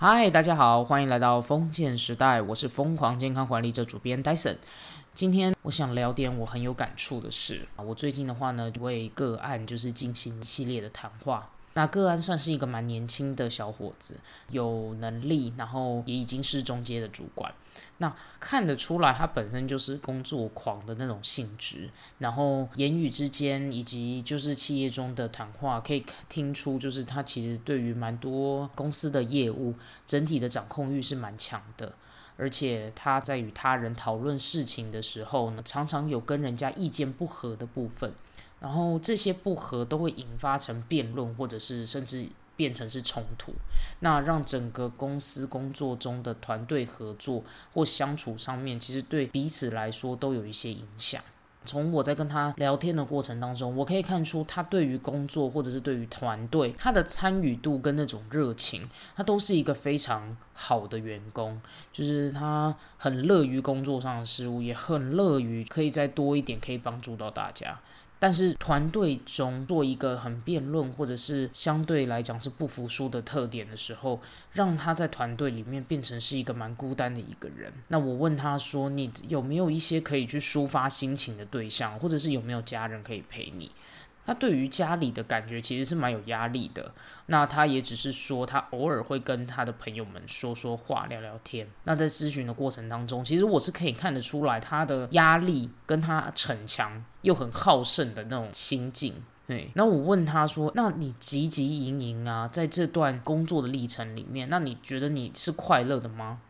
嗨，大家好，欢迎来到封建时代，我是疯狂健康管理者主编 Dyson。今天我想聊点我很有感触的事啊，我最近的话呢，为个案就是进行一系列的谈话。那个案算是一个蛮年轻的小伙子，有能力，然后也已经是中阶的主管。那看得出来，他本身就是工作狂的那种性质，然后言语之间以及就是企业中的谈话，可以听出就是他其实对于蛮多公司的业务整体的掌控欲是蛮强的，而且他在与他人讨论事情的时候呢，常常有跟人家意见不合的部分。然后这些不和都会引发成辩论，或者是甚至变成是冲突，那让整个公司工作中的团队合作或相处上面，其实对彼此来说都有一些影响。从我在跟他聊天的过程当中，我可以看出他对于工作或者是对于团队，他的参与度跟那种热情，他都是一个非常好的员工，就是他很乐于工作上的事物，也很乐于可以再多一点，可以帮助到大家。但是团队中做一个很辩论，或者是相对来讲是不服输的特点的时候，让他在团队里面变成是一个蛮孤单的一个人。那我问他说：“你有没有一些可以去抒发心情的对象，或者是有没有家人可以陪你？”他对于家里的感觉其实是蛮有压力的。那他也只是说，他偶尔会跟他的朋友们说说话、聊聊天。那在咨询的过程当中，其实我是可以看得出来，他的压力跟他逞强又很好胜的那种心境。对，那我问他说：“那你汲汲营营啊，在这段工作的历程里面，那你觉得你是快乐的吗？”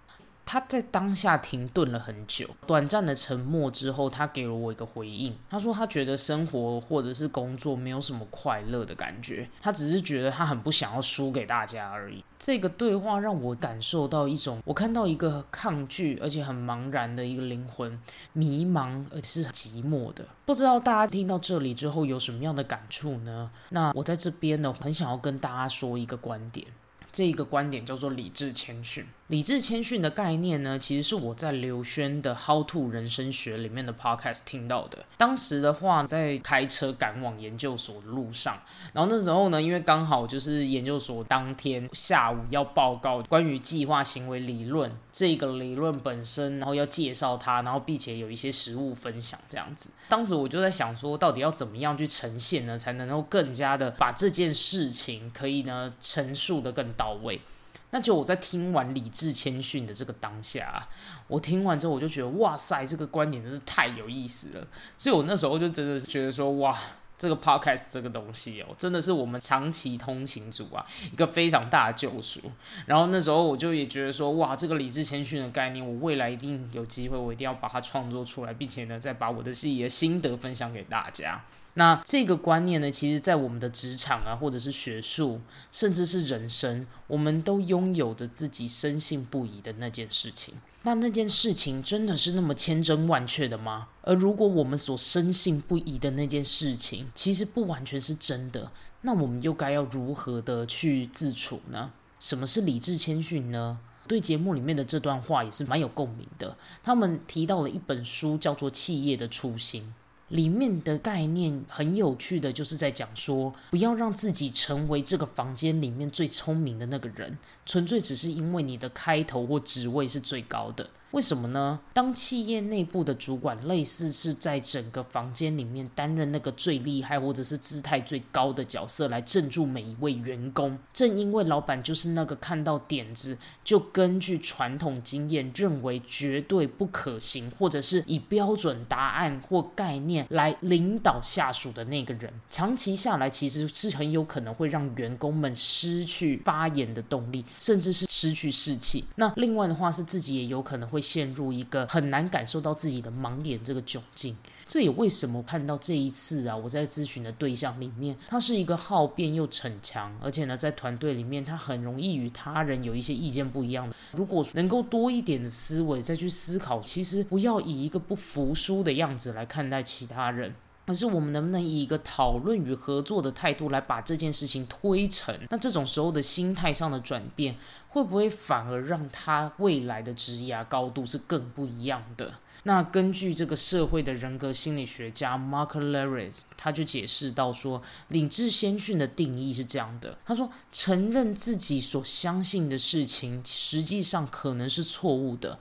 他在当下停顿了很久，短暂的沉默之后，他给了我一个回应。他说他觉得生活或者是工作没有什么快乐的感觉，他只是觉得他很不想要输给大家而已。这个对话让我感受到一种，我看到一个抗拒而且很茫然的一个灵魂，迷茫而且是寂寞的。不知道大家听到这里之后有什么样的感触呢？那我在这边呢，很想要跟大家说一个观点。这一个观点叫做理智谦逊。理智谦逊的概念呢，其实是我在刘轩的《How to 人生学》里面的 podcast 听到的。当时的话，在开车赶往研究所的路上，然后那时候呢，因为刚好就是研究所当天下午要报告关于计划行为理论这个理论本身，然后要介绍它，然后并且有一些实物分享这样子。当时我就在想说，到底要怎么样去呈现呢，才能够更加的把这件事情可以呢陈述的更到位。那就我在听完理智谦逊的这个当下，我听完之后我就觉得哇塞，这个观点真是太有意思了。所以我那时候就真的是觉得说，哇，这个 podcast 这个东西哦，真的是我们长期通行组啊一个非常大的救赎。然后那时候我就也觉得说，哇，这个理智谦逊的概念，我未来一定有机会，我一定要把它创作出来，并且呢，再把我的自己的心得分享给大家。那这个观念呢，其实，在我们的职场啊，或者是学术，甚至是人生，我们都拥有着自己深信不疑的那件事情。那那件事情真的是那么千真万确的吗？而如果我们所深信不疑的那件事情，其实不完全是真的，那我们又该要如何的去自处呢？什么是理智谦逊呢？对节目里面的这段话也是蛮有共鸣的。他们提到了一本书，叫做《企业的初心》。里面的概念很有趣的，就是在讲说，不要让自己成为这个房间里面最聪明的那个人，纯粹只是因为你的开头或职位是最高的。为什么呢？当企业内部的主管类似是在整个房间里面担任那个最厉害或者是姿态最高的角色来镇住每一位员工，正因为老板就是那个看到点子就根据传统经验认为绝对不可行，或者是以标准答案或概念来领导下属的那个人，长期下来其实是很有可能会让员工们失去发言的动力，甚至是失去士气。那另外的话是自己也有可能会。会陷入一个很难感受到自己的盲点这个窘境，这也为什么看到这一次啊，我在咨询的对象里面，他是一个好辩又逞强，而且呢，在团队里面他很容易与他人有一些意见不一样的。如果能够多一点的思维再去思考，其实不要以一个不服输的样子来看待其他人。可是我们能不能以一个讨论与合作的态度来把这件事情推成？那这种时候的心态上的转变，会不会反而让他未来的职涯高度是更不一样的？那根据这个社会的人格心理学家 Mark Leris，他就解释到说，领智先训的定义是这样的：他说，承认自己所相信的事情实际上可能是错误的。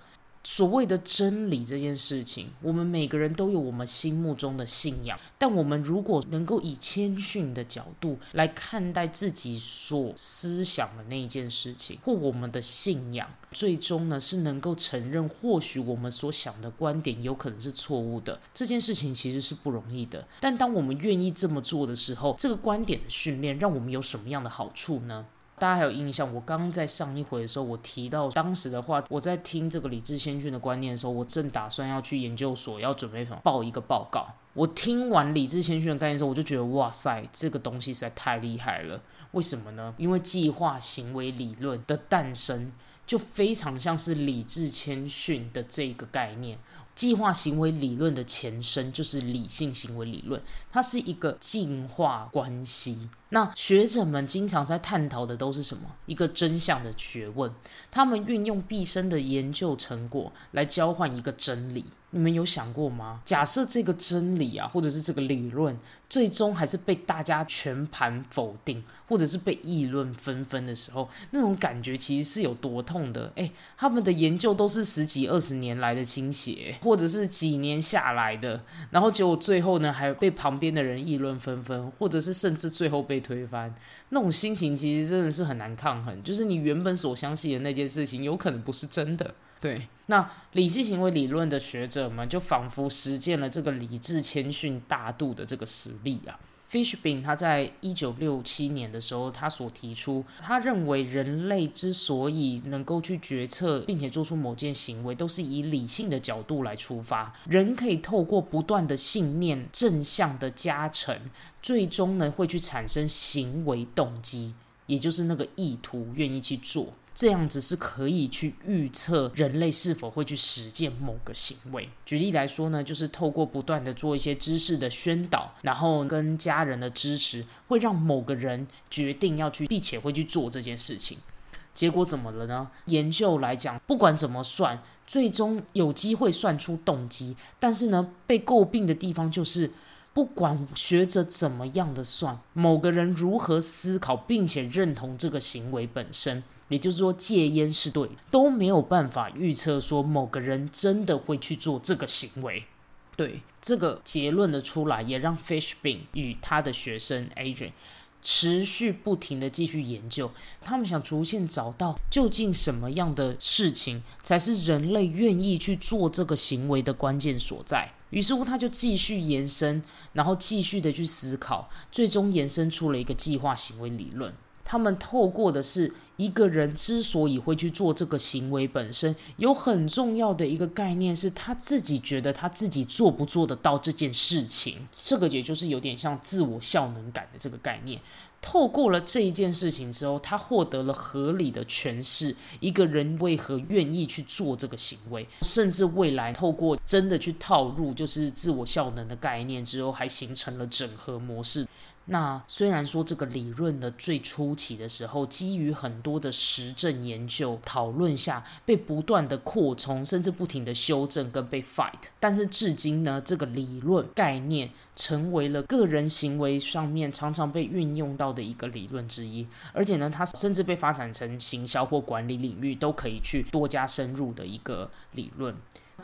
所谓的真理这件事情，我们每个人都有我们心目中的信仰，但我们如果能够以谦逊的角度来看待自己所思想的那一件事情，或我们的信仰，最终呢是能够承认，或许我们所想的观点有可能是错误的。这件事情其实是不容易的，但当我们愿意这么做的时候，这个观点的训练让我们有什么样的好处呢？大家还有印象？我刚在上一回的时候，我提到当时的话，我在听这个理智先训的观念的时候，我正打算要去研究所，要准备什么报一个报告。我听完理智先训的概念的时候，我就觉得哇塞，这个东西实在太厉害了。为什么呢？因为计划行为理论的诞生，就非常像是理智谦逊的这个概念。计划行为理论的前身就是理性行为理论，它是一个进化关系。那学者们经常在探讨的都是什么？一个真相的学问。他们运用毕生的研究成果来交换一个真理。你们有想过吗？假设这个真理啊，或者是这个理论，最终还是被大家全盘否定，或者是被议论纷纷的时候，那种感觉其实是有多痛的？诶，他们的研究都是十几二十年来的倾斜，或者是几年下来的，然后结果最后呢，还被旁边的人议论纷纷，或者是甚至最后被。被推翻，那种心情其实真的是很难抗衡。就是你原本所相信的那件事情，有可能不是真的。对，那理性行为理论的学者们就仿佛实践了这个理智谦逊大度的这个实例啊。Fishbin 他在一九六七年的时候，他所提出，他认为人类之所以能够去决策并且做出某件行为，都是以理性的角度来出发。人可以透过不断的信念正向的加成，最终呢会去产生行为动机，也就是那个意图，愿意去做。这样子是可以去预测人类是否会去实践某个行为。举例来说呢，就是透过不断的做一些知识的宣导，然后跟家人的支持，会让某个人决定要去，并且会去做这件事情。结果怎么了呢？研究来讲，不管怎么算，最终有机会算出动机。但是呢，被诟病的地方就是，不管学者怎么样的算，某个人如何思考，并且认同这个行为本身。也就是说，戒烟是对，都没有办法预测说某个人真的会去做这个行为。对这个结论的出来，也让 Fishbein 与他的学生 Adrian 持续不停的继续研究。他们想逐渐找到究竟什么样的事情才是人类愿意去做这个行为的关键所在。于是乎，他就继续延伸，然后继续的去思考，最终延伸出了一个计划行为理论。他们透过的是一个人之所以会去做这个行为本身，有很重要的一个概念是他自己觉得他自己做不做得到这件事情。这个也就是有点像自我效能感的这个概念。透过了这一件事情之后，他获得了合理的诠释，一个人为何愿意去做这个行为，甚至未来透过真的去套入就是自我效能的概念之后，还形成了整合模式。那虽然说这个理论的最初期的时候，基于很多的实证研究讨论下，被不断的扩充，甚至不停的修正跟被 fight，但是至今呢，这个理论概念成为了个人行为上面常常被运用到的一个理论之一，而且呢，它甚至被发展成行销或管理领域都可以去多加深入的一个理论。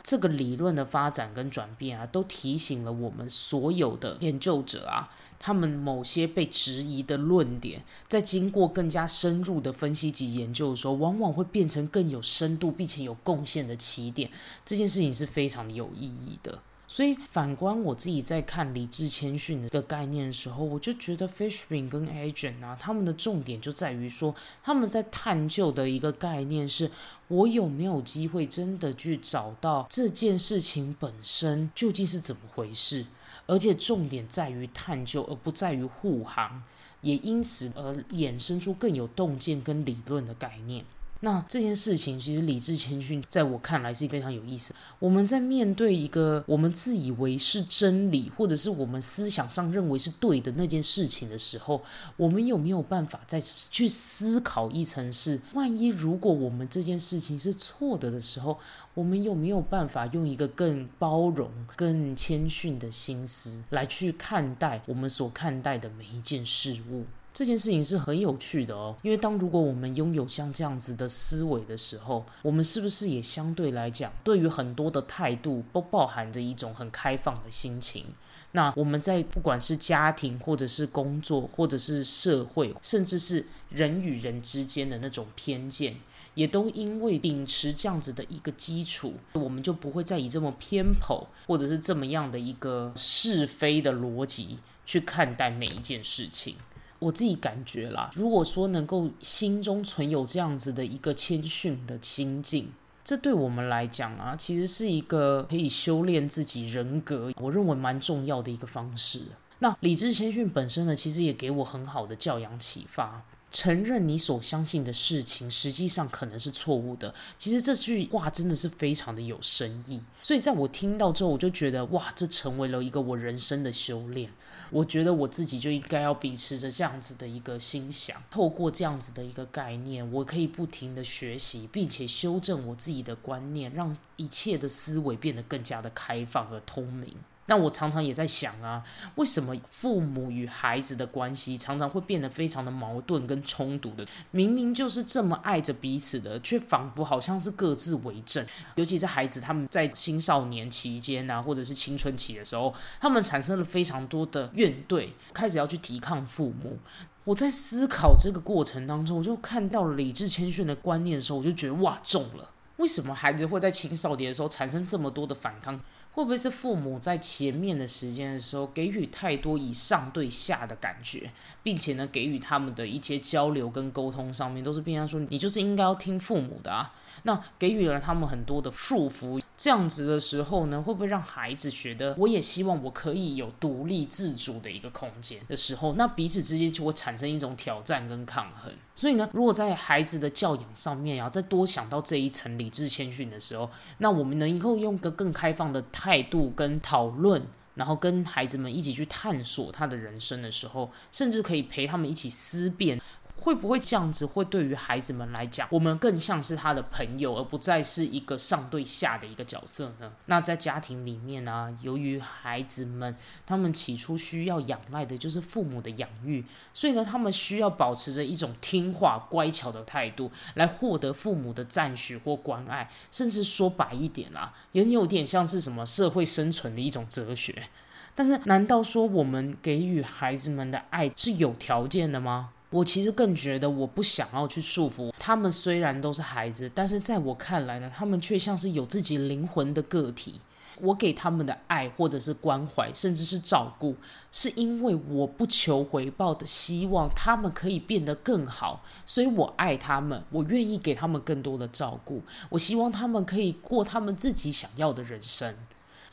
这个理论的发展跟转变啊，都提醒了我们所有的研究者啊，他们某些被质疑的论点，在经过更加深入的分析及研究的时候，往往会变成更有深度并且有贡献的起点。这件事情是非常有意义的。所以反观我自己在看理智谦逊的概念的时候，我就觉得 Fishbin 跟 Agent 啊，他们的重点就在于说，他们在探究的一个概念是，我有没有机会真的去找到这件事情本身究竟是怎么回事，而且重点在于探究，而不在于护航，也因此而衍生出更有洞见跟理论的概念。那这件事情其实理智谦逊，在我看来是非常有意思。我们在面对一个我们自以为是真理，或者是我们思想上认为是对的那件事情的时候，我们有没有办法再去思考一层？是万一如果我们这件事情是错的的时候，我们有没有办法用一个更包容、更谦逊的心思来去看待我们所看待的每一件事物？这件事情是很有趣的哦，因为当如果我们拥有像这样子的思维的时候，我们是不是也相对来讲，对于很多的态度都包含着一种很开放的心情？那我们在不管是家庭，或者是工作，或者是社会，甚至是人与人之间的那种偏见，也都因为秉持这样子的一个基础，我们就不会再以这么偏颇，或者是这么样的一个是非的逻辑去看待每一件事情。我自己感觉啦，如果说能够心中存有这样子的一个谦逊的心境，这对我们来讲啊，其实是一个可以修炼自己人格，我认为蛮重要的一个方式。那理智谦逊本身呢，其实也给我很好的教养启发。承认你所相信的事情，实际上可能是错误的。其实这句话真的是非常的有深意。所以在我听到之后，我就觉得哇，这成为了一个我人生的修炼。我觉得我自己就应该要秉持着这样子的一个心想，透过这样子的一个概念，我可以不停的学习，并且修正我自己的观念，让一切的思维变得更加的开放和通明。那我常常也在想啊，为什么父母与孩子的关系常常会变得非常的矛盾跟冲突的？明明就是这么爱着彼此的，却仿佛好像是各自为政。尤其是孩子他们在青少年期间啊，或者是青春期的时候，他们产生了非常多的怨怼，开始要去抵抗父母。我在思考这个过程当中，我就看到了理智谦逊的观念的时候，我就觉得哇，中了。为什么孩子会在青少年的时候产生这么多的反抗？会不会是父母在前面的时间的时候给予太多以上对下的感觉，并且呢，给予他们的一些交流跟沟通上面都是变相说你就是应该要听父母的啊？那给予了他们很多的束缚，这样子的时候呢，会不会让孩子觉得我也希望我可以有独立自主的一个空间的时候，那彼此之间就会产生一种挑战跟抗衡。所以呢，如果在孩子的教养上面啊再多想到这一层理智谦逊的时候，那我们能够用个更开放的态度跟讨论，然后跟孩子们一起去探索他的人生的时候，甚至可以陪他们一起思辨。会不会这样子会对于孩子们来讲，我们更像是他的朋友，而不再是一个上对下的一个角色呢？那在家庭里面呢，由于孩子们他们起初需要仰赖的就是父母的养育，所以呢，他们需要保持着一种听话乖巧的态度，来获得父母的赞许或关爱，甚至说白一点啦，也有点像是什么社会生存的一种哲学。但是，难道说我们给予孩子们的爱是有条件的吗？我其实更觉得，我不想要去束缚他们。虽然都是孩子，但是在我看来呢，他们却像是有自己灵魂的个体。我给他们的爱，或者是关怀，甚至是照顾，是因为我不求回报的，希望他们可以变得更好。所以我爱他们，我愿意给他们更多的照顾。我希望他们可以过他们自己想要的人生。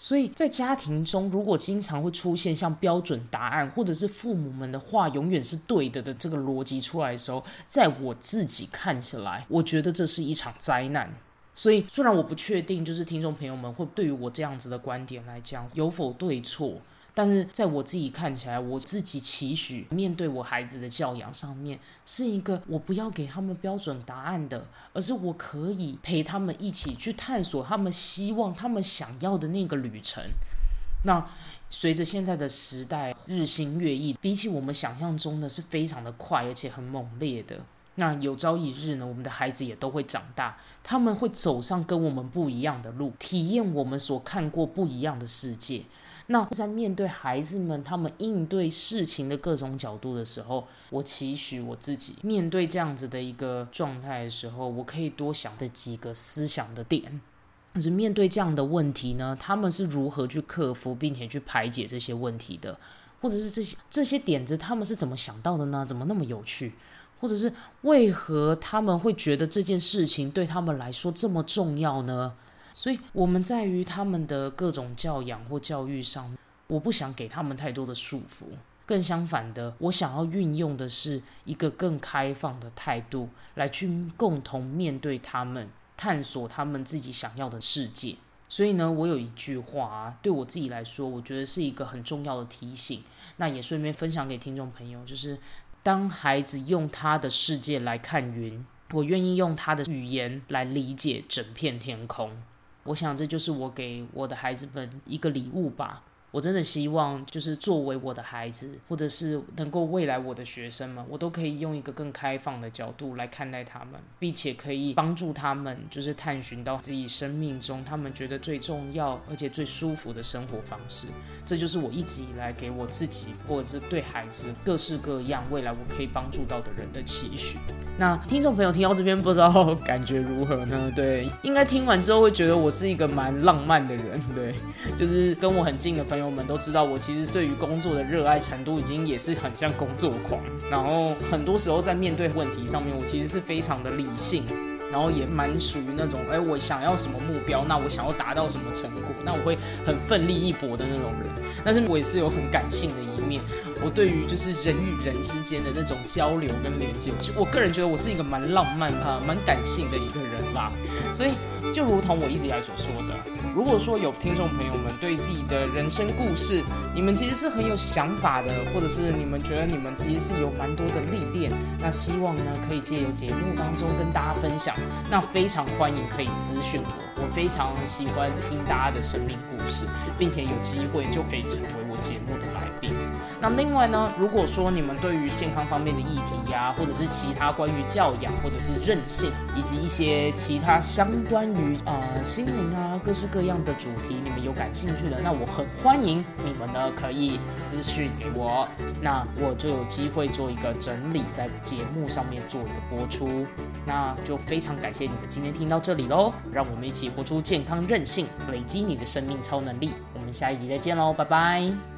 所以在家庭中，如果经常会出现像标准答案，或者是父母们的话永远是对的的这个逻辑出来的时候，在我自己看起来，我觉得这是一场灾难。所以虽然我不确定，就是听众朋友们会对于我这样子的观点来讲有否对错。但是在我自己看起来，我自己期许面对我孩子的教养上面，是一个我不要给他们标准答案的，而是我可以陪他们一起去探索他们希望、他们想要的那个旅程。那随着现在的时代日新月异，比起我们想象中的是非常的快，而且很猛烈的。那有朝一日呢，我们的孩子也都会长大，他们会走上跟我们不一样的路，体验我们所看过不一样的世界。那在面对孩子们他们应对事情的各种角度的时候，我期许我自己面对这样子的一个状态的时候，我可以多想的几个思想的点。就是面对这样的问题呢，他们是如何去克服并且去排解这些问题的，或者是这些这些点子他们是怎么想到的呢？怎么那么有趣？或者是为何他们会觉得这件事情对他们来说这么重要呢？所以，我们在于他们的各种教养或教育上，我不想给他们太多的束缚。更相反的，我想要运用的是一个更开放的态度，来去共同面对他们，探索他们自己想要的世界。所以呢，我有一句话，对我自己来说，我觉得是一个很重要的提醒。那也顺便分享给听众朋友，就是当孩子用他的世界来看云，我愿意用他的语言来理解整片天空。我想这就是我给我的孩子们一个礼物吧。我真的希望，就是作为我的孩子，或者是能够未来我的学生们，我都可以用一个更开放的角度来看待他们，并且可以帮助他们，就是探寻到自己生命中他们觉得最重要而且最舒服的生活方式。这就是我一直以来给我自己，或者是对孩子各式各样未来我可以帮助到的人的期许。那听众朋友听到这边，不知道感觉如何呢？对，应该听完之后会觉得我是一个蛮浪漫的人，对，就是跟我很近的朋友。们都知道，我其实对于工作的热爱程度已经也是很像工作狂。然后很多时候在面对问题上面，我其实是非常的理性，然后也蛮属于那种，哎，我想要什么目标，那我想要达到什么成果，那我会很奋力一搏的那种人。但是我也是有很感性的面，我对于就是人与人之间的那种交流跟连接，就我个人觉得我是一个蛮浪漫啊、蛮感性的一个人啦。所以就如同我一直以来所说的。如果说有听众朋友们对自己的人生故事，你们其实是很有想法的，或者是你们觉得你们其实是有蛮多的历练，那希望呢可以借由节目当中跟大家分享，那非常欢迎可以私讯我，我非常喜欢听大家的生命故事，并且有机会就可以成为我节目的那另外呢，如果说你们对于健康方面的议题呀，或者是其他关于教养或者是韧性，以及一些其他相关于呃心灵啊各式各样的主题，你们有感兴趣的，那我很欢迎你们呢可以私讯给我，那我就有机会做一个整理，在节目上面做一个播出。那就非常感谢你们今天听到这里喽，让我们一起活出健康韧性，累积你的生命超能力。我们下一集再见喽，拜拜。